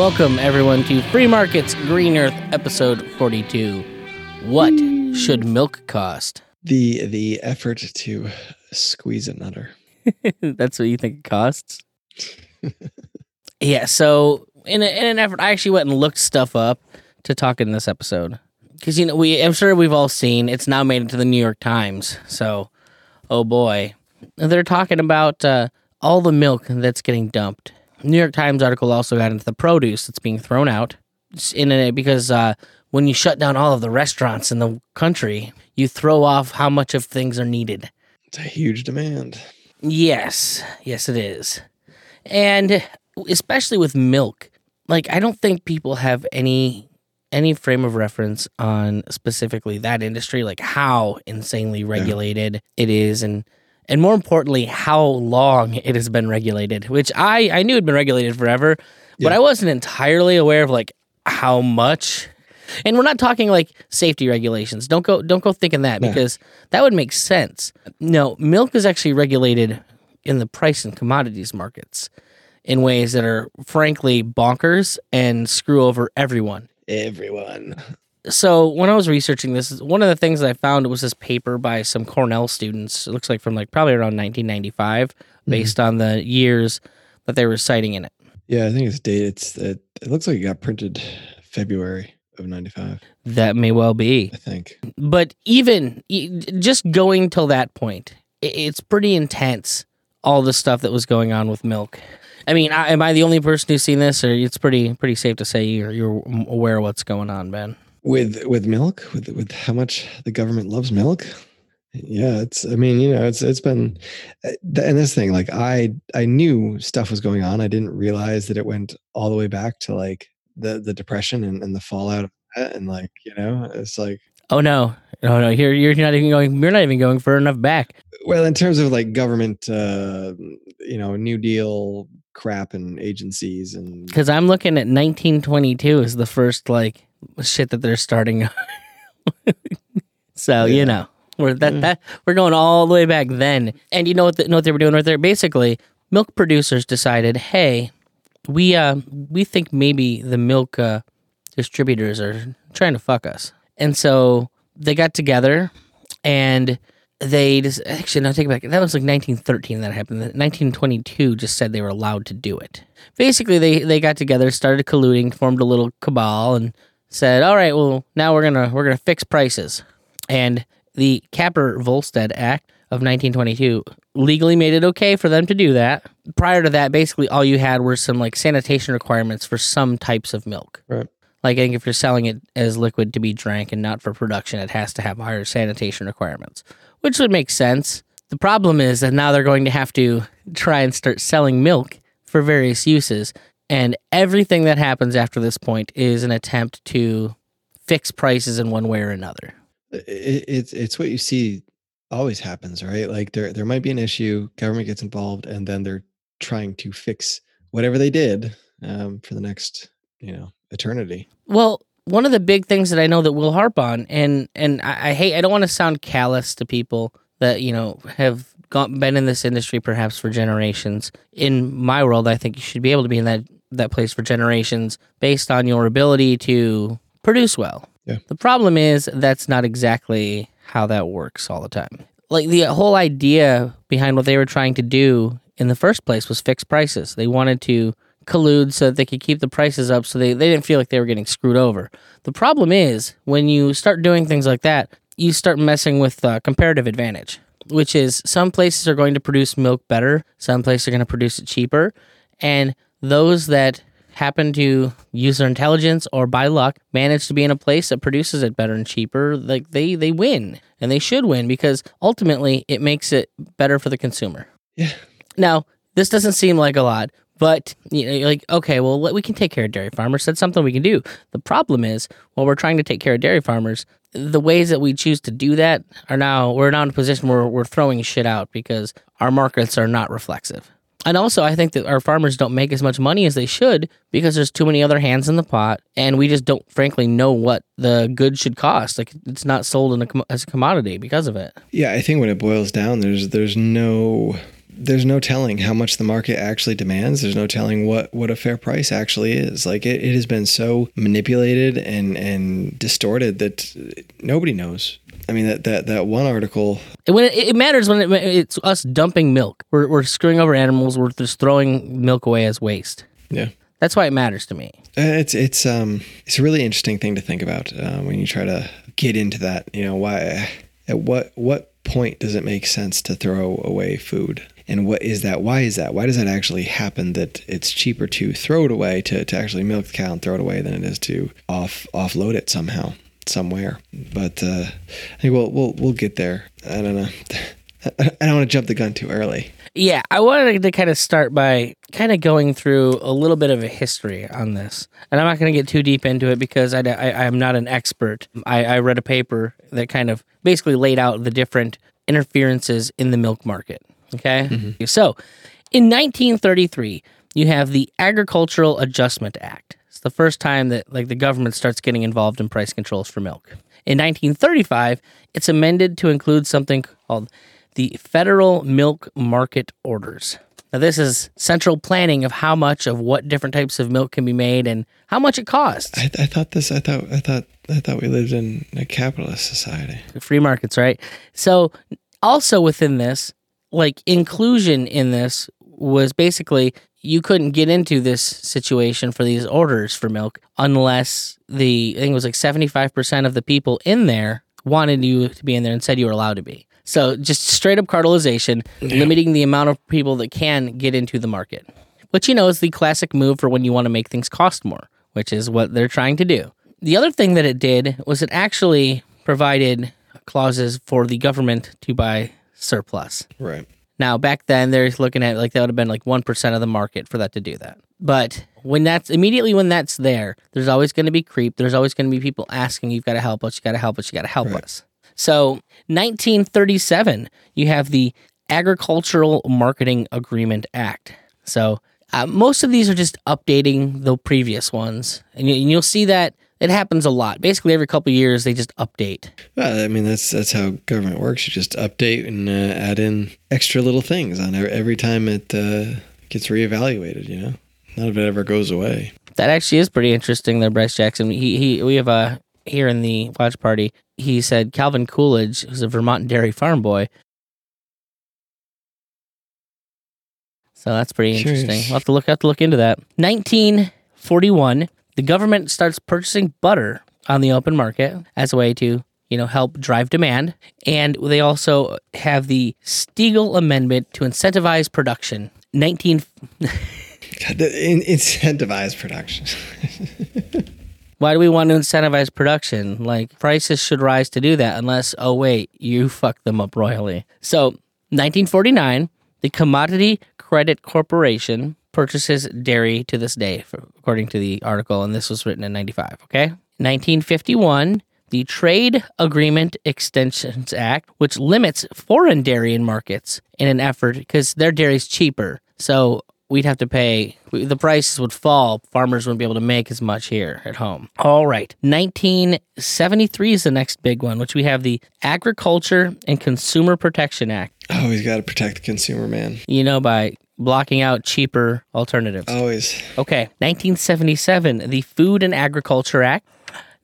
Welcome, everyone, to Free Markets Green Earth, episode 42. What should milk cost? The the effort to squeeze a nutter. That's what you think it costs? yeah, so in, a, in an effort, I actually went and looked stuff up to talk in this episode. Because, you know, we I'm sure we've all seen it's now made it to the New York Times. So, oh boy. They're talking about uh, all the milk that's getting dumped. New York Times article also got into the produce that's being thrown out in a, because uh, when you shut down all of the restaurants in the country, you throw off how much of things are needed. It's a huge demand. Yes, yes, it is. And especially with milk, like I don't think people have any any frame of reference on specifically that industry, like how insanely regulated it is, and and more importantly, how long it has been regulated. Which I I knew had been regulated forever, but I wasn't entirely aware of like how much. And we're not talking like safety regulations. Don't go don't go thinking that No. because that would make sense. No, milk is actually regulated in the price and commodities markets in ways that are frankly bonkers and screw over everyone. Everyone. So when I was researching this, one of the things that I found was this paper by some Cornell students. It looks like from like probably around 1995, mm-hmm. based on the years that they were citing in it. Yeah, I think it's dated. It's it, it looks like it got printed February of '95. That may well be. I think. but even just going till that point, it's pretty intense. All the stuff that was going on with milk. I mean, I, am I the only person who's seen this, or it's pretty pretty safe to say you're you're aware of what's going on, Ben? With with milk, with with how much the government loves milk. Yeah, it's. I mean, you know, it's it's been, uh, and this thing, like I I knew stuff was going on. I didn't realize that it went all the way back to like the the depression and, and the fallout of that, and like you know, it's like Oh no, no, no! You're you're not even going. You're not even going far enough back. well in terms of like government uh you know new deal crap and agencies and Because I'm looking at 1922 as the first like shit that they're starting. so you know we're that Yeah. that we're going all the way back then. And you know what? The, know what they were doing right there? Basically, milk producers decided, hey, we uh we think maybe the milk uh, distributors are trying to fuck us, and so they got together and they just actually no take it back that was like 1913 that happened 1922 just said they were allowed to do it basically they they got together started colluding formed a little cabal and said all right well now we're gonna we're gonna fix prices. And the Capper-Volstead act of 1922 legally made it okay for them to do that. Prior to that basically all you had were some like sanitation requirements for some types of milk. Right. Like I think if you're selling it as liquid to be drank and not for production, it has to have higher sanitation requirements, which would make sense. The problem is that now they're going to have to try and start selling milk for various uses, and everything that happens after this point is an attempt to fix prices in one way or another. it, it's it's what you see always happens right like there there might be an issue government gets involved and then they're trying to fix whatever they did um, for the next you know eternity Well, one of the big things that I know that we'll harp on, and and I, I hate, I don't want to sound callous to people that you know have gone, been in this industry perhaps for generations. In my world, I think you should be able to be in that that place for generations based on your ability to produce well. Yeah. The problem is that's not exactly how that works all the time. Like the whole idea behind what they were trying to do in the first place was fix prices. They wanted to collude so that they could keep the prices up so they, they didn't feel like they were getting screwed over. The problem is when you start doing things like that, you start messing with uh, comparative advantage, which is some places are going to produce milk better, some places are going to produce it cheaper, and those that happen to use their intelligence or by luck manage to be in a place that produces it better and cheaper like they they win and they should win because ultimately it makes it better for the consumer yeah now, this doesn't seem like a lot, but you know, you're like, okay, well, we can take care of dairy farmers. That's something we can do. The problem is, while we're trying to take care of dairy farmers, the ways that we choose to do that are now we're now in a position where we're throwing shit out because our markets are not reflexive. And also, I think that our farmers don't make as much money as they should because there's too many other hands in the pot, and we just don't, frankly, know what the good should cost. Like it's not sold a, as a commodity because of it. Yeah, I think when it boils down, there's there's no there's no telling how much the market actually demands. There's no telling what what a fair price actually is. Like it, it has been so manipulated and and distorted that nobody knows. I mean that that that one article. When it, it matters when it, it's us dumping milk. We're we're screwing over animals. We're just throwing milk away as waste. Yeah. That's why it matters to me. Uh, It's it's um it's a really interesting thing to think about uh, when you try to get into that. You know why at what what point does it make sense to throw away food? And what is that? Why is that? Why does that actually happen? That it's cheaper to throw it away to, to actually milk the cow and throw it away than it is to off offload it somehow somewhere. But uh, I think we'll we'll we'll get there. I don't know. I don't want to jump the gun too early. Yeah, I wanted to kind of start by kind of going through a little bit of a history on this. And I'm not going to get too deep into it because I, I, am not an expert. I, I read a paper that kind of basically laid out the different interferences in the milk market. Okay. Mm-hmm. So in 1933, you have the Agricultural Adjustment Act. It's the first time that like the government starts getting involved in price controls for milk. In 1935, it's amended to include something called the Federal Milk Market Orders. Now, this is central planning of how much of what different types of milk can be made and how much it costs. I, I thought this. I thought. I thought. I thought we lived in a capitalist society. Free markets, right? So, also within this, like inclusion in this was basically you couldn't get into this situation for these orders for milk unless the I think it was like seventy five percent of the people in there wanted you to be in there and said you were allowed to be. So just straight up cartelization, yeah. limiting the amount of people that can get into the market. Which you know is the classic move for when you want to make things cost more, which is what they're trying to do. The other thing that it did was it actually provided clauses for the government to buy surplus. Right. Now back then they're looking at like that would have been like 1% of the market for that to do that. But when that's immediately when that's there, there's always going to be creep. There's always going to be people asking, you've got to help us, you got to help us, you got to help right. us. So, 1937, you have the Agricultural Marketing Agreement Act. So, uh, most of these are just updating the previous ones, and, you, will see that it happens a lot. Basically, every couple years they just update. Well, I mean that's that's how government works. You just update and uh, add in extra little things on every time it uh, gets reevaluated. You know, none of it ever goes away. That actually is pretty interesting, there, Bryce Jackson. He he, we have a here in the watch party, he said Calvin Coolidge, who's a Vermont dairy farm boy. So that's pretty interesting. We'll have to look have to look into that. 1941, the government starts purchasing butter on the open market as a way to you know help drive demand, and they also have the Steagall Amendment to incentivize production. 19. 19- incentivize production. Why do we want to incentivize production? Like prices should rise to do that, unless oh wait, you fucked them up royally. So, 1949, the Commodity Credit Corporation purchases dairy to this day, according to the article, and this was written in 95. Okay, 1951. The Trade Agreement Extensions Act, which limits foreign dairy in markets in an effort because their dairy is cheaper. So we'd have to pay the prices would fall farmers wouldn't be able to make as much here at home all right 1973 is the next big one which we have the agriculture and consumer protection act oh he's got to protect the consumer man you know by blocking out cheaper alternatives. Always. Okay 1977 the food and agriculture act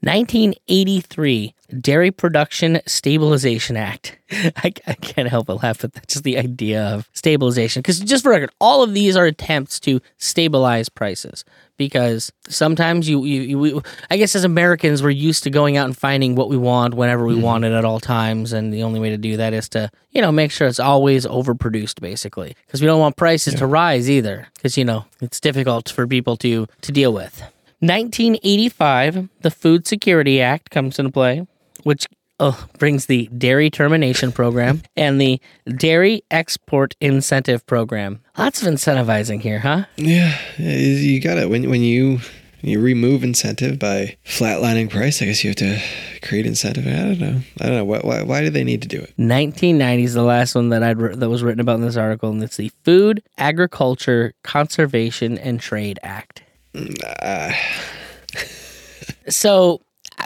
1983 Dairy Production Stabilization Act. I, I, can't help but laugh at that. Just the idea of stabilization. Because, just for record, all of these are attempts to stabilize prices. Because sometimes you, you, you we, I guess as Americans, we're used to going out and finding what we want whenever we mm-hmm. want it at all times. And the only way to do that is to, you know, make sure it's always overproduced, basically. Because we don't want prices yeah. to rise either. Because, you know, it's difficult for people to, to deal with. 1985, the Food Security Act comes into play, which uh, brings the Dairy Termination Program and the Dairy Export Incentive Program. Lots of incentivizing here, huh? Yeah, you got it. When when you you remove incentive by flatlining price, I guess you have to create incentive. I don't know. I don't know. Why, why, why do they need to do it? 1990 is the last one that I that was written about in this article, and it's the Food, Agriculture, Conservation, and Trade Act. Uh. so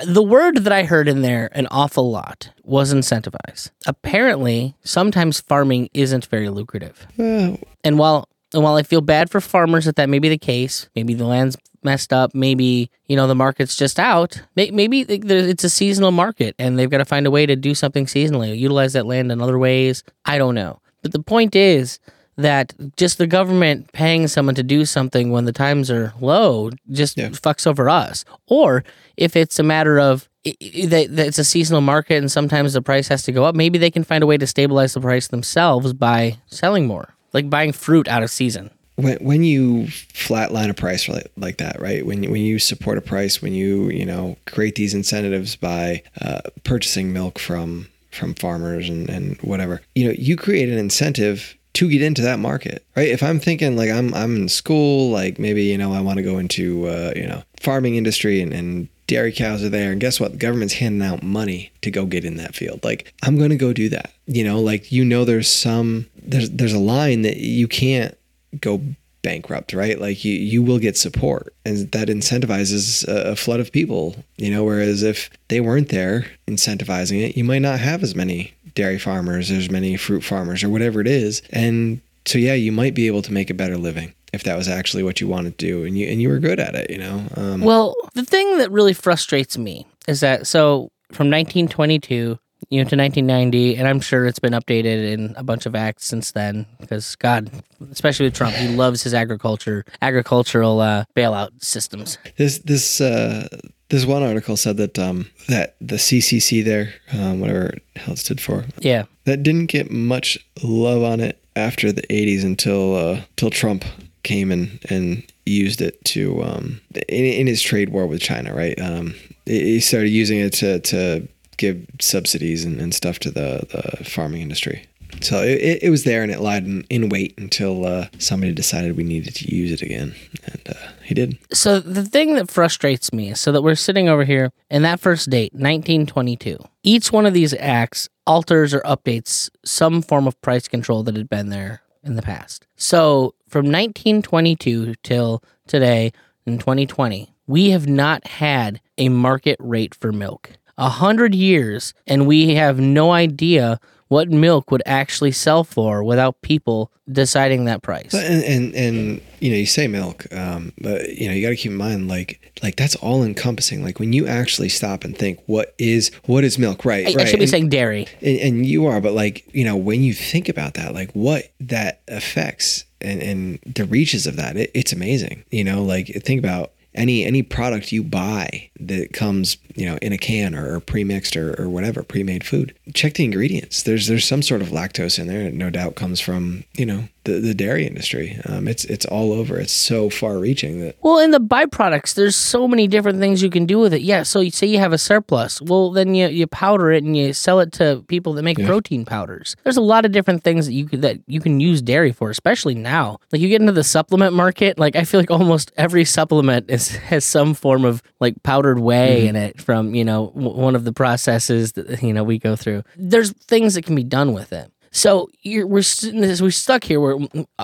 The word that I heard in there an awful lot was incentivize. Apparently, sometimes farming isn't very lucrative. Well, And while and while I feel bad for farmers that that may be the case, maybe the land's messed up, maybe you know the market's just out. may- Maybe it's a seasonal market, and they've got to find a way to do something seasonally, utilize that land in other ways. I don't know, but the point is that just the government paying someone to do something when the times are low just Yeah. fucks over us. Or if it's a matter of that it's a seasonal market and sometimes the price has to go up, maybe they can find a way to stabilize the price themselves by selling more, like buying fruit out of season. when when you flatline a price like, like that, right? When you, when you support a price, when you you know create these incentives by uh, purchasing milk from from farmers and and whatever, you know, you create an incentive to get into that market, right? If I'm thinking like I'm I'm in school, like maybe you know I want to go into uh, you know farming industry and, and dairy cows are there and guess what the government's handing out money to go get in that field like i'm going to go do that you know like you know there's some there's there's a line that you can't go bankrupt, right? Like you, you will get support, and that incentivizes a, a flood of people. You know, whereas if they weren't there incentivizing it, you might not have as many dairy farmers, as many fruit farmers, or whatever it is. And so, yeah, you might be able to make a better living if that was actually what you wanted to do, and you and you were good at it. You know, um, Well, the thing that really frustrates me is that so from 1922 you know to 1990 and i'm sure it's been updated in a bunch of acts since then because god especially with trump he loves his agriculture agricultural uh, bailout systems This this uh, this one article said that um, that the CCC there, um, whatever hell it stood for, yeah that didn't get much love on it after the 80s until uh, till Trump came and and used it to um, in, in his trade war with China, right? Um, he he started using it to to give subsidies and, and stuff to the, the farming industry. So it, it- was there and it lied in, in wait until uh, somebody decided we needed to use it again, and uh, he did. so the thing that frustrates me is so that we're sitting over here and that first date 1922 each one of these acts alters or updates some form of price control that had been there in the past. So from 1922 till today in 2020 we have not had a market rate for milk. A hundred years and we have no idea what milk would actually sell for without people deciding that price And, and and you know you say milk, um, but you know you got to keep in mind like like that's all encompassing. Like when you actually stop and think, what is what is milk? Right, I, I should be and, saying dairy and, and you are, but like you know when you think about that, like what that affects and and the reaches of that, it, it's amazing. You know, like think about any any product you buy that comes you know in a can or, or pre-mixed or, or whatever pre-made food check the ingredients. There's there's some sort of lactose in there. It no doubt comes from you know the, the dairy industry um, it's it's all over it's so far reaching that Well, in the byproducts, there's so many different things you can do with it. Yeah, so you say you have a surplus. Well, then you, you powder it and you sell it to people that make Yeah. protein powders. There's a lot of different things that you could, that you can use dairy for, especially now. Like you get into the supplement market, like I feel like almost every supplement is has some form of like powdered whey in it from you know w- one of the processes that you know we go through. There's things that can be done with it. So you're, we're we're stuck here. We're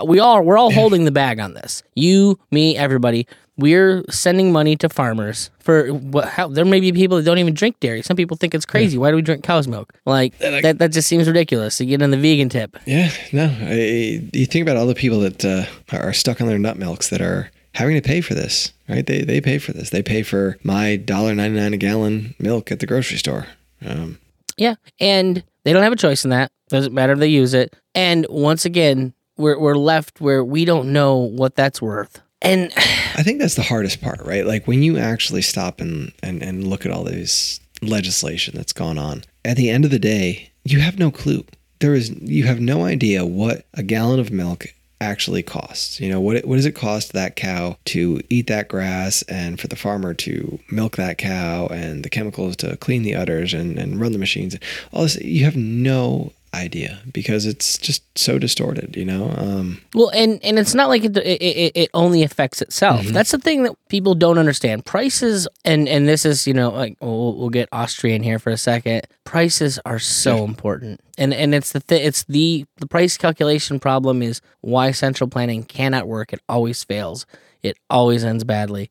we all we're all holding the bag on this. You, me, everybody. We're sending money to farmers for what? How there may be people that don't even drink dairy. Some people think it's crazy. Why do we drink cow's milk? Like that that just seems ridiculous. To get in the vegan tip. yeah no I, you think about all the people that uh, are stuck on their nut milks that are having to pay for this right they they pay for this they pay for my dollar 99 a gallon milk at the grocery store um, Yeah, and they don't have a choice in that. Doesn't matter if they use it. And once again, we're we're left where we don't know what that's worth. And I think that's the hardest part, right? Like when you actually stop and, and, and look at all this legislation that's gone on, at the end of the day, you have no clue. There is you have no idea what a gallon of milk actually costs. You know, what what does it cost that cow to eat that grass and for the farmer to milk that cow and the chemicals to clean the udders and, and run the machines. All this you have no idea because it's just so distorted, you know? Um well, and and it's not like it it, it, only affects itself. That's the thing that people don't understand. Prices and and this is you know like we'll, we'll get Austrian here for a second. Prices are so important, and and it's the th- it's the the price calculation problem is why central planning cannot work. It always fails. It always ends badly.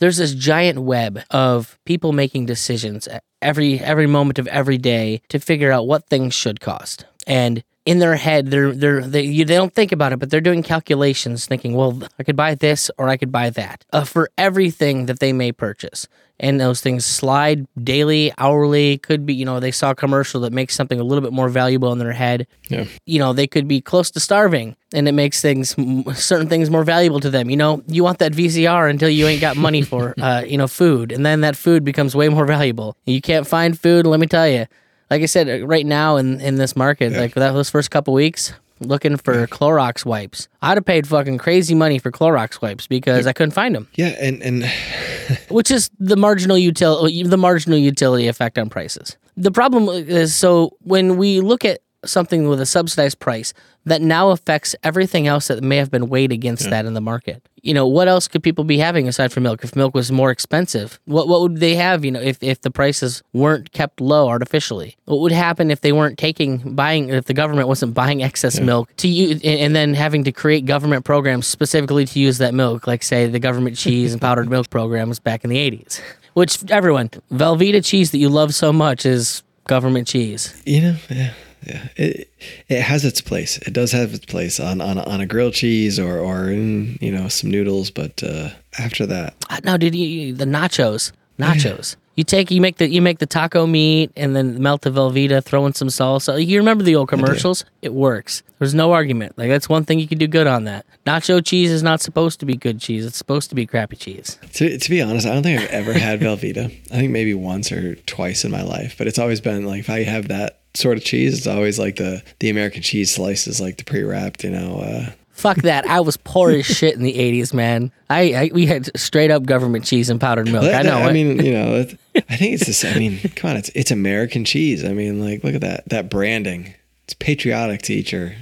There's this giant web of people making decisions every every moment of every day to figure out what things should cost. And in their head, they're they're they, you, they don't think about it, but they're doing calculations, thinking, well, I could buy this or I could buy that uh, for everything that they may purchase. And those things slide daily, hourly. Could be, you know, they saw a commercial that makes something a little bit more valuable in their head. Yeah. You know, they could be close to starving, and it makes things certain things more valuable to them. You know, you want that VCR until you ain't got money for, uh, you know, food, and then that food becomes way more valuable. You can't find food. Let me tell you, like I said, uh, right now in, in this market, Yeah. like that those first couple weeks, looking for Clorox wipes. I'd have paid fucking crazy money for Clorox wipes because I couldn't find them, Yeah, and and which is the marginal utility, the marginal utility effect on prices. The problem is so when we look at something with a subsidized price that now affects everything else that may have been weighed against hmm. that in the market. You know, what else could people be having aside from milk? If milk was more expensive, what what would they have? You know, if, if the prices weren't kept low artificially, what would happen if they weren't taking buying if the government wasn't buying excess milk to use and, and then having to create government programs specifically to use that milk, like say the government cheese and powdered milk programs back in the eighties, which everyone Velveeta cheese that you love so much is government cheese. you know, yeah, yeah, it it has its place. It does have its place on on, on a grilled cheese or or in you know some noodles. But uh, after that, Uh, No, dude, you, the nachos, nachos. You take, you make the, you make the taco meat and then melt the Velveeta, throw in some salsa. You remember the old commercials? It works. There's no argument. Like that's one thing you can do good on that. Nacho cheese is not supposed to be good cheese. It's supposed to be crappy cheese. To, to be honest, I don't think I've ever had Velveeta. I think maybe once or twice in my life, but it's always been like if I have that sort of cheese, it's always like the the American cheese slices, like the pre wrapped. You know, uh, Fuck that. I was poor as shit in the 80s, man. I, I we had straight up government cheese and powdered milk. I that- know. I mean, you know, it, I think it's this. I mean, come on, it's it's American cheese. I mean, like look at that that branding. It's patriotic to eat your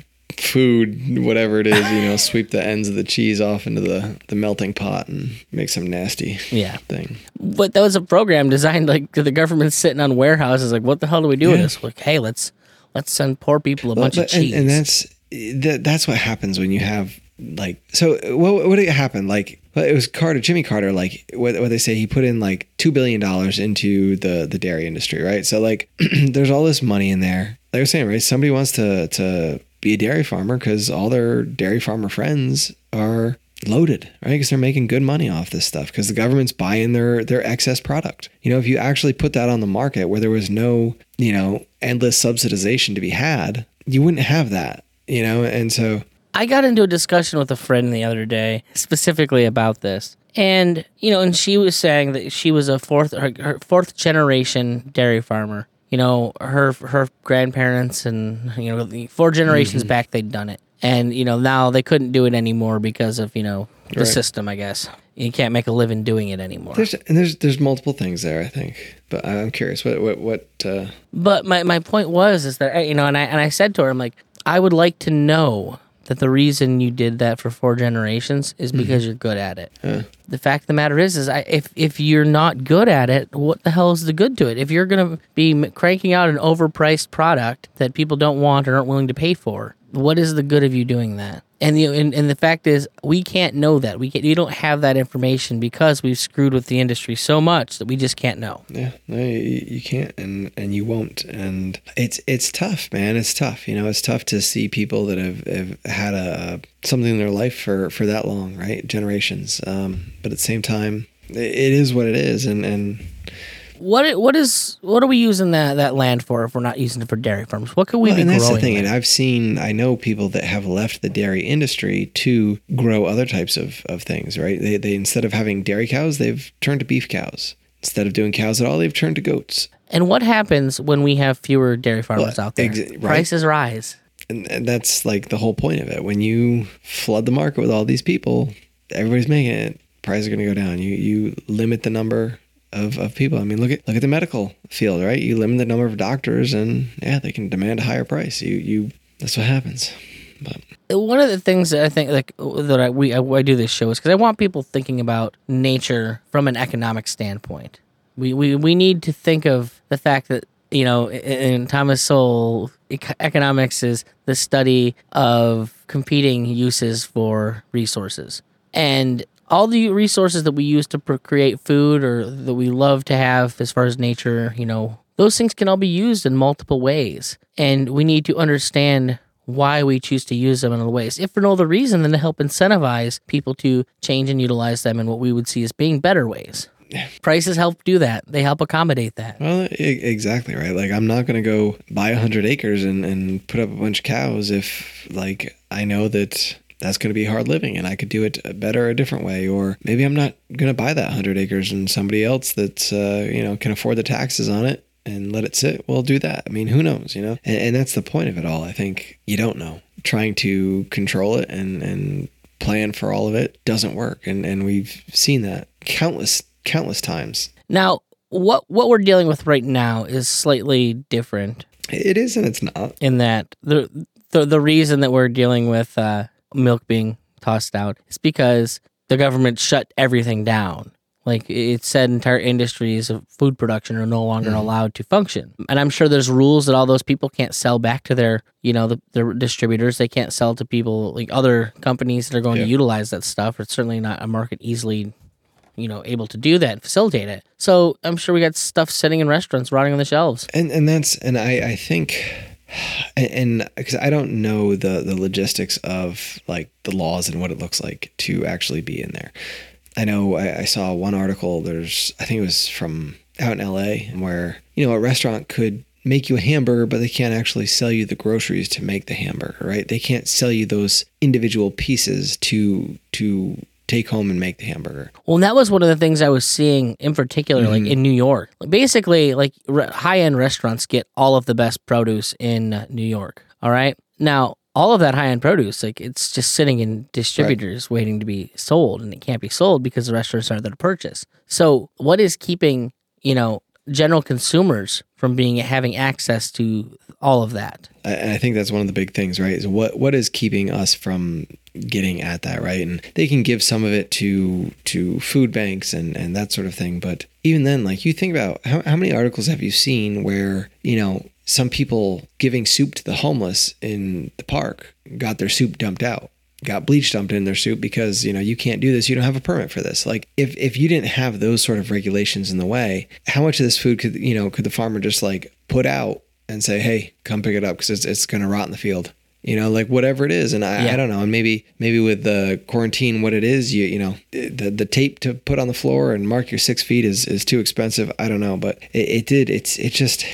food, whatever it is. You know, sweep the ends of the cheese off into the the melting pot and make some nasty yeah. thing. But that was a program designed like the government's sitting on warehouses like what the hell do we do with this? Like, hey, let's let's send poor people a bunch Well, of but- and- cheese. And, that's that, that's what happens when you have like so what what did happen like it was Carter Jimmy Carter like what, what they say he put in like 2 billion dollars into the the dairy industry right so like there's all this money in there like they were saying right somebody wants to to be a dairy farmer cuz all their dairy farmer friends are loaded right because they're making good money off this stuff because the government's buying their their excess product you know if you actually put that on the market where there was no you know endless subsidization to be had you wouldn't have that you know and so I got into a discussion with a friend the other day specifically about this. And, you know, and she was saying that she was a fourth her, her fourth generation dairy farmer. You know, her her grandparents and you know, four generations back they'd done it. And, you know, now they couldn't do it anymore because of, you know, the Right. system, I guess. You can't make a living doing it anymore. there's and there's there's multiple things there i think but i'm curious what what what uh But my, my point was is that you know, and I and I said to her, I'm like, I would like to know that the reason you did that for four generations is mm-hmm. because you're good at it. Yeah. The fact of the matter is, is I, if if you're not good at it, what the hell is the good to it? If you're gonna be cranking out an overpriced product that people don't want or aren't willing to pay for, what is the good of you doing that? And the and, and the fact is, we can't know that. We can't, you don't have that information because we've screwed with the industry so much that we just can't know. Yeah, no, you, you can't, and and you won't, and it's it's tough, man. It's tough. You know, it's tough to see people that have, have had a something in their life for for that long, right? Generations. Um, but at the same time, it, it is what it is, and and What what is what are we using that, that land for if we're not using it for dairy farms? What could we well, be and growing? that's the thing. with? And I've seen, I know people that have left the dairy industry to grow other types of of things, right? They they instead of having dairy cows, they've turned to beef cows. Instead of doing cows at all, they've turned to goats. And what happens when we have fewer dairy farmers Well, out there? exa- right. Prices rise. and, and that's like the whole point of it. When you flood the market with all these people, everybody's making it. Prices are going to go down. You you limit the number of, of people. I mean, look at look at the medical field, right? You limit the number of doctors, and yeah, they can demand a higher price. You you that's what happens. But One of the things that I think like that I, we I, I do this show is because I want people thinking about nature from an economic standpoint. We, we we need to think of the fact that you know in, Thomas Sowell, ec- economics is the study of competing uses for resources, and all the resources that we use to pr- create food or that we love to have as far as nature, you know, those things can all be used in multiple ways. And we need to understand why we choose to use them in other ways, if for no other reason than to help incentivize people to change and utilize them in what we would see as being better ways. Prices help do that. They help accommodate that. Well, exactly right. Like I'm not gonna go buy a hundred acres and, and put up a bunch of cows if like I know that that's going to be hard living and I could do it better a different way. Or maybe I'm not going to buy that 100 acres and somebody else that's, uh, you know, can afford the taxes on it and let it sit. Well, do that. I mean, who knows, you know? And, and that's the point of it all. I think you don't know. Trying to control it and, and plan for all of it doesn't work. And, and we've seen that countless, countless times. Now, what what we're dealing with right now is slightly different. It is and it's not. In that the the, the reason that we're dealing with uh, milk being tossed out. It's because the government shut everything down. Like it said, entire industries of food production are no longer mm allowed to function. And I'm sure there's rules that all those people can't sell back to their, you know, the, their distributors. They can't sell to people like other companies that are going yeah. to utilize that stuff. It's certainly not a market easily, you know, able to do that, facilitate it. So I'm sure we got stuff sitting in restaurants, rotting on the shelves. And and that's and I I think and because I don't know the the logistics of like the laws and what it looks like to actually be in there. I know I, I saw one article. There's I think it was from out in L.A. where you know a restaurant could make you a hamburger, but they can't actually sell you the groceries to make the hamburger, right? They can't sell you those individual pieces to to take home and make the hamburger. Well, and that was one of the things I was seeing in particular, mm-hmm. like in New York. Basically, like re- high end restaurants get all of the best produce in uh, New York. All right. Now, all of that high end produce, like it's just sitting in distributors right. waiting to be sold, and it can't be sold because the restaurants aren't there to purchase. So, what is keeping, you know, general consumers from being having access to all of that. And I think that's one of the big things, right? Is what what is keeping us from getting at that, right? And they can give some of it to to food banks and and that sort of thing, but even then, like you think about how how many articles have you seen where you know some people giving soup to the homeless in the park got their soup dumped out got bleach dumped in their soup because you know you can't do this. You don't have a permit for this. Like if if you didn't have those sort of regulations in the way how much of this food could you know could the farmer just like put out and say hey come pick it up because it's, it's going to rot in the field you know like whatever it is. And I, yeah. I don't know. And maybe maybe with the quarantine what it is you you know the the tape to put on the floor and mark your six feet is is too expensive. I don't know. But it, it did it's it just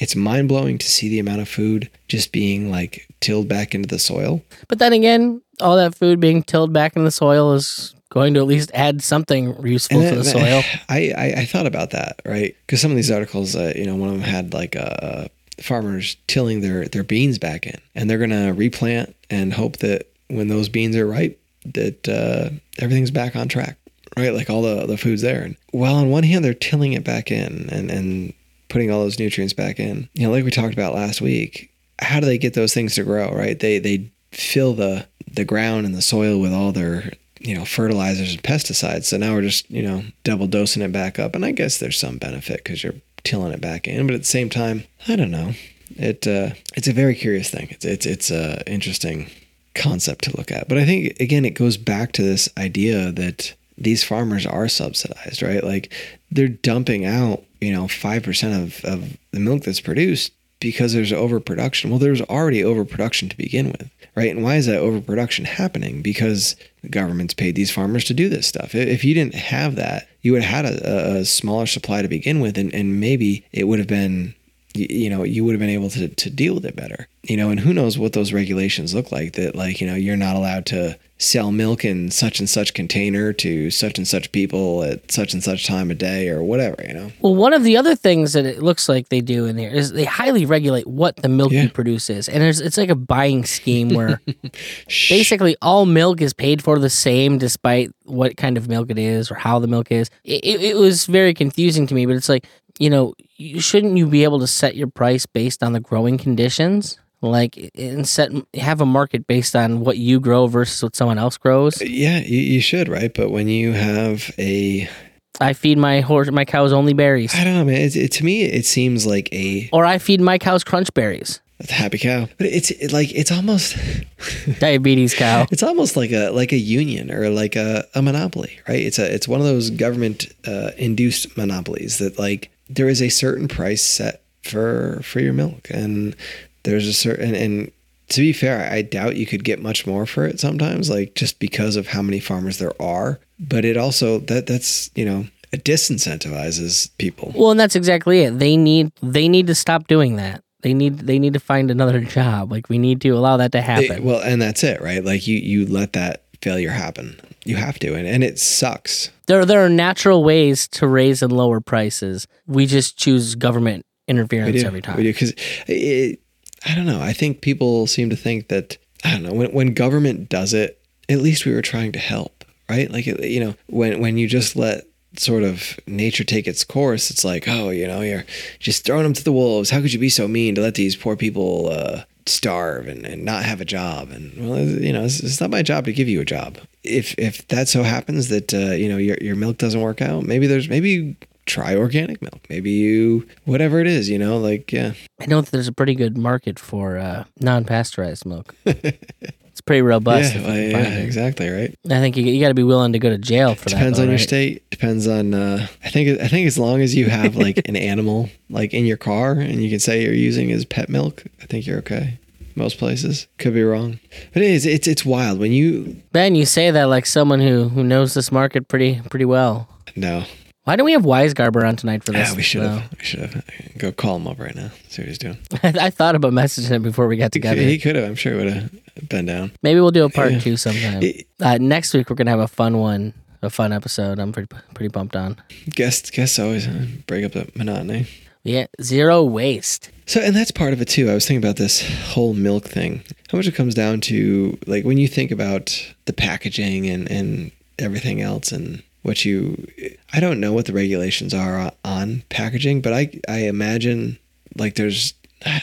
it's mind blowing to see the amount of food just being like tilled back into the soil. But then again, all that food being tilled back in the soil is going to at least add something useful to the soil. I, I, I, thought about that, right? Because some of these articles, uh, you know, one of them had like uh, farmers tilling their, their beans back in, and they're going to replant and hope that when those beans are ripe, that uh, everything's back on track, right? Like all the, the food's there. And well, on one hand, they're tilling it back in and, and putting all those nutrients back in. You know, like we talked about last week, how do they get those things to grow, right? They they fill the the ground and the soil with all their you know fertilizers and pesticides. So now we're just you know double dosing it back up, and I guess there's some benefit because you're tilling it back in, but at the same time, I don't know. It uh, it's a very curious thing. It's it's it's a interesting concept to look at. But I think again, it goes back to this idea that these farmers are subsidized, right? Like they're dumping out, you know, 5% of, of the milk that's produced because there's overproduction. Well, there's already overproduction to begin with, right? And why is that overproduction happening? Because the government's paid these farmers to do this stuff. If you didn't have that, you would have had a, a smaller supply to begin with, and, and maybe it would have been you, know you would have been able to to deal with it better you know and who knows what those regulations look like that like you know you're not allowed to sell milk in such and such container to such and such people at such and such time of day or whatever, you know. Well, one of the other things that it looks like they do in there is they highly regulate what the milk yeah. you produce is. And it's like a buying scheme where basically all milk is paid for the same despite what kind of milk it is or how the milk is. It, it, it was very confusing to me, but it's like, you know, shouldn't you be able to set your price based on the growing conditions? like and set have a market based on what you grow versus what someone else grows yeah you, you should right but when you have a I feed my horse, my cows only berries. I don't know, man. It, it, to me, it seems like a. Or I feed my cows crunch berries. That's a happy cow. But it's it, like it's almost Diabetes cow. it's almost like a like a union or like a, a monopoly, right? It's a it's one of those government uh, induced monopolies that like there is a certain price set for for your milk, and there's a certain and to be fair, I doubt you could get much more for it sometimes, like just because of how many farmers there are. But it also that that's you know it disincentivizes people. Well, and that's exactly it. They need they need to stop doing that. They need they need to find another job. Like we need to allow that to They- happen. well, and that's it, right? Like you you let that failure happen. You have to, and and it sucks. there there are natural ways to raise and lower prices. We just choose government interference every time. We do because I don't know. I think people seem to think that I don't know when when government does it. At least we were trying to help, right? Like you know, when when you just let sort of nature take its course, it's like, oh, you know, you're just throwing them to the wolves. How could you be so mean to let these poor people uh, starve and, and not have a job? And well, you know, it's, it's not my job to give you a job. If if that so happens that uh, you know your your milk doesn't work out, maybe there's maybe try organic milk. Maybe you whatever it is, you know, like yeah. I know that there's a pretty good market for uh, non-pasteurized milk. it's pretty robust. yeah, well, yeah, exactly right. I think you, you got to be willing to go to jail for that. Depends that. on though, your right? state. Depends on. Uh, I think. I think as long as you have like an animal like in your car and you can say you're using as pet milk, I think you're okay. Most places could be wrong, but it is. It's it's wild when you Ben, you say that like someone who who knows this market pretty pretty well. no. Why don't we have Weisgarber on tonight for this? Yeah, we should though? have. We should have. Go call him up right now. See what he's doing. I thought about messaging him before we got together. He could have. I'm sure would have been down. Maybe we'll do a part Yeah. two sometime. It- Uh, next week we're gonna have a fun one, a fun episode. I'm pretty pretty pumped on. Guests. Guests always uh, break up the monotony. Yeah, zero waste. So, and that's part of it too. I was thinking about this whole milk thing. How much it comes down to, like, when you think about the packaging and and everything else, and what you, I don't know what the regulations are on- packaging, but I I imagine like there's,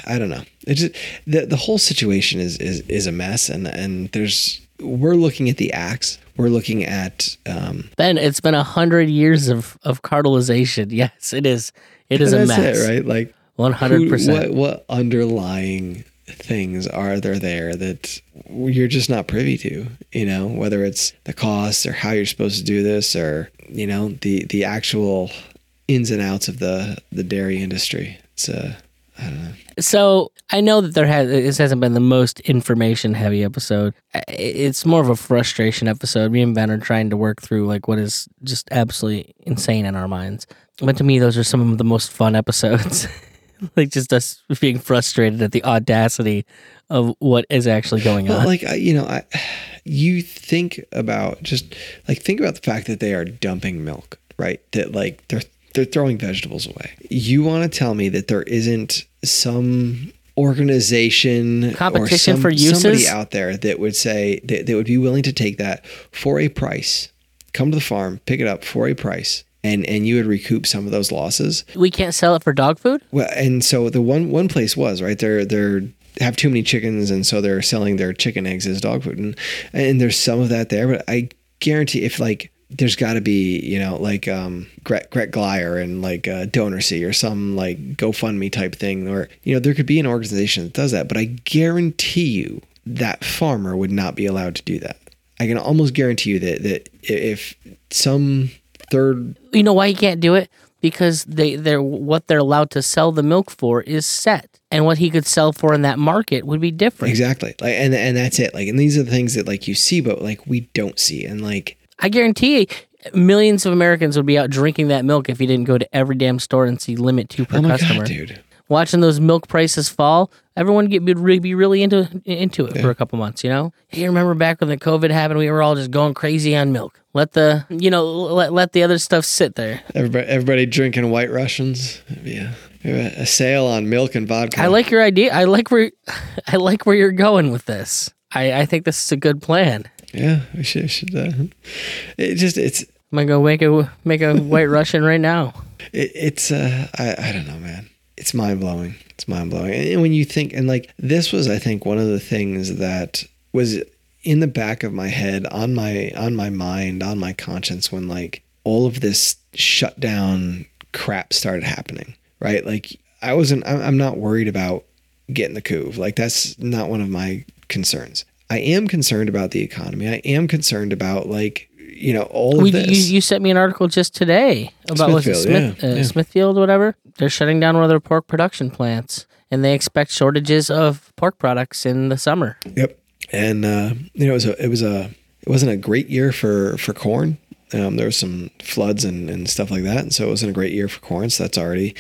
I don't know. It just the the whole situation is is is a mess, and and there's we're looking at the acts. We're looking at um, Ben, it's been a hundred years of of cartelization. Yes, it is. It is a mess. it, right? Like One hundred percent. What what underlying things are there there that you're just not privy to? You know, whether it's the costs or how you're supposed to do this, or you know the the actual ins and outs of the the dairy industry. It's uh, I don't know. So I know that there has this hasn't been the most information heavy episode. It's more of a frustration episode. Me and Ben are trying to work through like what is just absolutely insane in our minds. But to me, those are some of the most fun episodes. like just us being frustrated at the audacity of what is actually going Well, on. like I, you know, I you think about just like think about the fact that they are dumping milk, right? That like they're they're throwing vegetables away. You want to tell me that there isn't some organization Competition or some, for uses? somebody out there that would say that, that would be willing to take that for a price, come to the farm, pick it up for a price, and and you would recoup some of those losses. we can't sell it for dog food. Well, and so the one one place was right. They're they're have too many chickens, and so they're selling their chicken eggs as dog food, and and there's some of that there. But I guarantee, if like there's got to be you know like um Gret Gret Glyer and like uh, DonorSee or some like GoFundMe type thing, or you know there could be an organization that does that. But I guarantee you that farmer would not be allowed to do that. I can almost guarantee you that that if some third You know why you can't do it? Because they they're what they're allowed to sell the milk for is set, and what he could sell for in that market would be different. Exactly. Like and and that's it. Like and these are the things that like you see but like we don't see. And like I guarantee millions of Americans would be out drinking that milk if you didn't go to every damn store and see limit two per oh my customer. god, dude. Watching those milk prices fall, everyone get be really, into into it for a couple months. You know, hey, remember back when the COVID happened, we were all just going crazy on milk. Let the you know let let the other stuff sit there. Everybody everybody drinking white Russians. A, a sale on milk and vodka. I like your idea. I like where I like where you're going with this. I, I think this is a good plan. Yeah, we should, we should uh, it just it's I'm gonna go make a make a white Russian right now. it, it's uh I, I don't know man it's mind-blowing it's mind-blowing and when you think and like this was i think one of the things that was in the back of my head on my on my mind on my conscience when like all of this shutdown crap started happening right like i wasn't i'm not worried about getting the couve. Like that's not one of my concerns. I am concerned about the economy. I am concerned about like you know all of We, this. you, you sent me an article just today about Smithfield, Smith, yeah, uh, yeah. Smithfield, whatever. They're shutting down one of their pork production plants, and they expect shortages of pork products in the summer. Yep. And uh, you know, it was a it was a it wasn't a great year for for corn. Um, there was some floods and, and stuff like that, and so it wasn't a great year for corn. So that's already,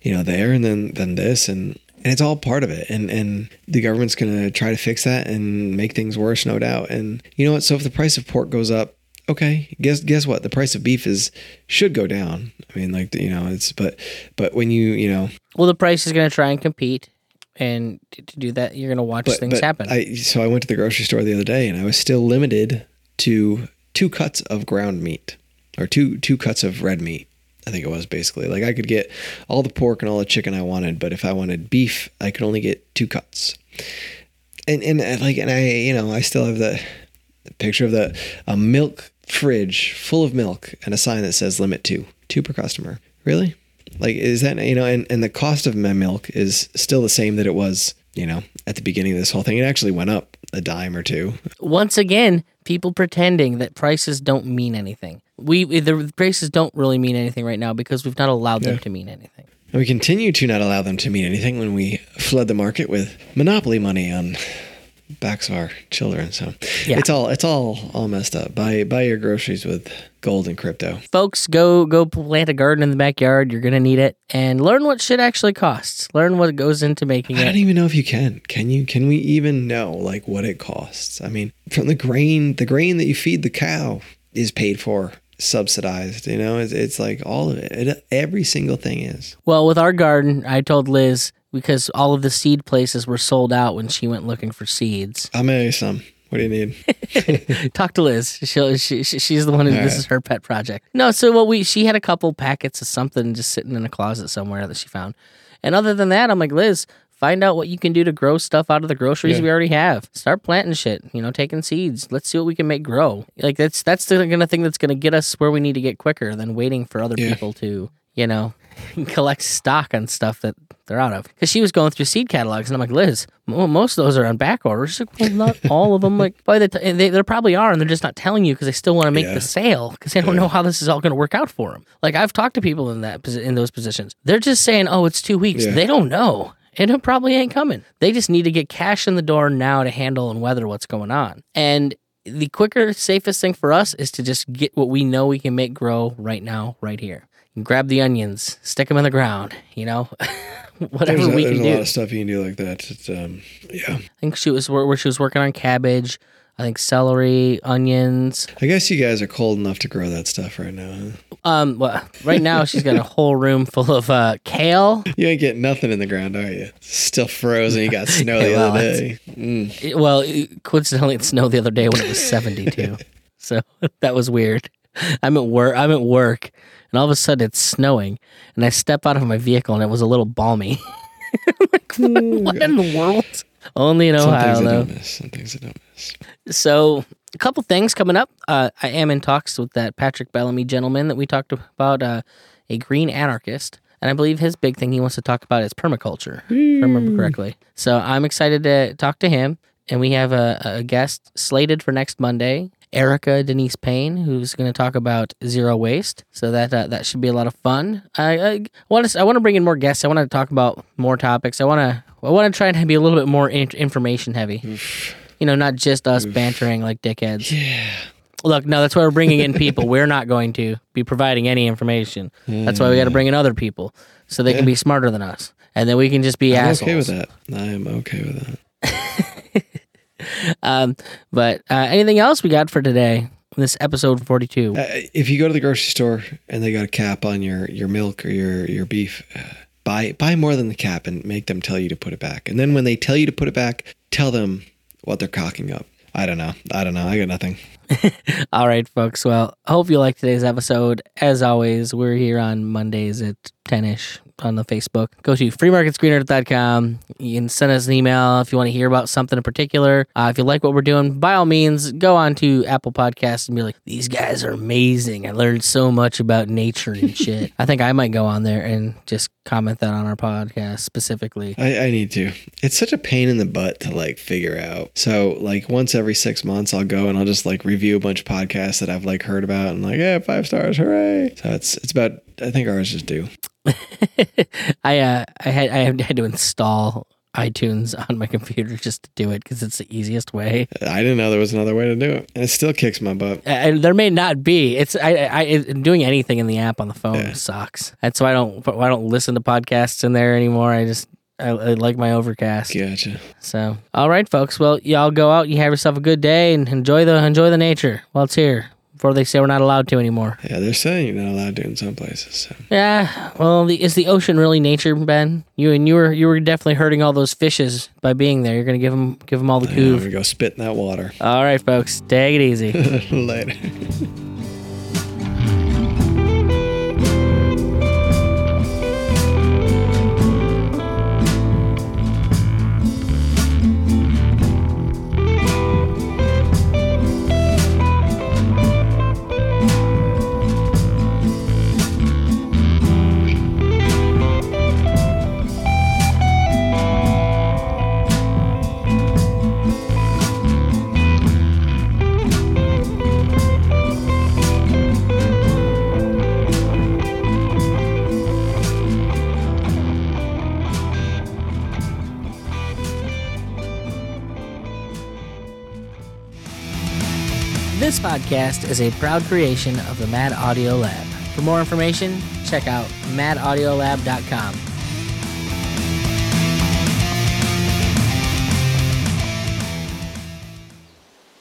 you know, there. And then then this, and and it's all part of it. And and the government's gonna try to fix that and make things worse, no doubt. And you know what? So if the price of pork goes up, okay, guess guess what? The price of beef is should go down. I mean, like you know, it's but but when you you know Well, the price is going to try and compete, and to to do that, you're going to watch but, things but happen. I so I went to the grocery store the other day and I was still limited to two cuts of ground meat or two two cuts of red meat. I think it was basically like I could get all the pork and all the chicken I wanted, but if I wanted beef, I could only get two cuts. And and uh, like and I you know I still have the, the picture of the a milk fridge full of milk and a sign that says limit two two per customer. Really? Like is that you know and and the cost of my milk is still the same that it was you know at the beginning of this whole thing. It actually went up a dime or two. Once again, people pretending that prices don't mean anything. We the prices don't really mean anything right now because we've not allowed them to mean anything. And we continue to not allow them to mean anything when we flood the market with monopoly money on backs of our children. So Yeah. it's all it's all all messed up. Buy buy your groceries with gold and crypto. Folks, go go plant a garden in the backyard. You're gonna need it, and learn what shit actually costs. Learn what goes into making I it. don't even know if you can. Can you? Can we even know like what it costs? I mean, from the grain, the grain that you feed the cow is paid for, subsidized. You know, it's, it's like all of it. it. Every single thing is. Well, with our garden, I told Liz because all of the seed places were sold out when she went looking for seeds. I'll mail you some. What do you need? Talk to Liz. She'll, she, she she's the one who All this right. is her pet project. No, so what we she had a couple packets of something just sitting in a closet somewhere that she found. And other than that, I'm like, Liz, find out what you can do to grow stuff out of the groceries Yeah. we already have. Start planting shit, you know, taking seeds. Let's see what we can make grow. Like that's that's the kind of thing that's gonna get us where we need to get quicker than waiting for other Yeah. people to, you know, collect stock on stuff that they're out of. Because she was going through seed catalogs, and I'm like, Liz, most of those are on back order. She's like, well, not all of them. Like, by the time they, there probably are, and they're just not telling you because they still want to make Yeah. the sale because they don't know how this is all going to work out for them. Like, I've talked to people in that in those positions. They're just saying, oh, it's two weeks. Yeah. They don't know. And it probably ain't coming. They just need to get cash in the door now to handle and weather what's going on. And the quicker, safest thing for us is to just get what we know we can make grow right now, right here. Grab the onions, stick them in the ground, you know, whatever There's, a, we there's can a lot of stuff you can do like that. It's, um, yeah. I think she was where where she was working on cabbage, I think celery, onions. I guess you guys are cold enough to grow that stuff right now. Huh? Um, well, right now she's got a whole room full of uh, kale. You ain't getting nothing in the ground, are you? Still frozen. You got snow the Well, other day. Mm. It- well, it- coincidentally, it snowed the other day when it was seventy-two, so that was weird. I'm at work. I'm at work, and all of a sudden it's snowing, and I step out of my vehicle, and it was a little balmy. like, what, what in the world? Only in Some Ohio, I though. don't miss. Some things I don't miss. So, a couple things coming up. Uh, I am in talks with that Patrick Bellamy gentleman that we talked about, uh, a green anarchist. And I believe his big thing he wants to talk about is permaculture, if I remember correctly. So, I'm excited to talk to him. And we have a, a guest slated for next Monday, Erica Denise Payne, who's going to talk about zero waste. So that uh, that should be a lot of fun. I, I want to I want to bring in more guests. I want to talk about more topics. I want to I want to try and be a little bit more in- information heavy you know, not just us bantering like dickheads. Yeah. Look, no, that's why we're bringing in people. we're not going to be providing any information. That's why we got to bring in other people so they can be smarter than us, and then we can just be I'm assholes. okay with that. I am okay with that. Um, but uh, anything else we got for today? This episode forty-two. Uh, if you go to the grocery store and they got a cap on your, your milk or your, your beef, uh, buy buy more than the cap and make them tell you to put it back. And then when they tell you to put it back, tell them what they're cocking up. I don't know. I don't know. I got nothing. All right, folks. Well, hope you liked today's episode. As always, we're here on Mondays at ten ish. On the Facebook. Go to freemarketsgreenearth.com. You can send us an email if you want to hear about something in particular. Uh, if you like what we're doing, by all means, go on to Apple Podcasts and be like, these guys are amazing. I learned so much about nature and shit. I think I might go on there and just comment that on our podcast specifically. I, I need to. It's such a pain in the butt to like figure out. So like once every six months, I'll go and I'll just like review a bunch of podcasts that I've like heard about and like, yeah, five stars, hooray! So it's it's about. I think ours is due. I uh, I had I had to install iTunes on my computer just to do it because it's the easiest way. I didn't know there was another way to do it, and it still kicks my butt. And there may not be. It's I, I, I doing anything in the app on the phone Yeah. sucks. That's why I don't I don't listen to podcasts in there anymore. I just I, I like my Overcast. Gotcha. So all right, folks. Well, y'all go out. You have yourself a good day and enjoy the enjoy the nature while it's here. Before they say we're not allowed to anymore. Yeah, they're saying you're not allowed to in some places. So. Yeah. Well, the, is the ocean really nature, Ben? You and you were you were definitely hurting all those fishes by being there. You're gonna give them give them all the Yeah, coof. we go spit in that water. All right, folks. Take it easy. Later. podcast is a proud creation of the Mad Audio Lab. For more information, check out madaudiolab.com.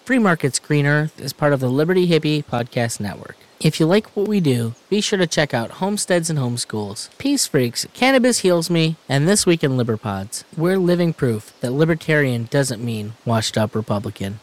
Free Markets Green Earth is part of the Liberty Hippie Podcast Network. If you like what we do, be sure to check out Homesteads and Homeschools, Peace Freaks, Cannabis Heals Me, and This Week in Liberpods. We're living proof that libertarian doesn't mean washed up Republican.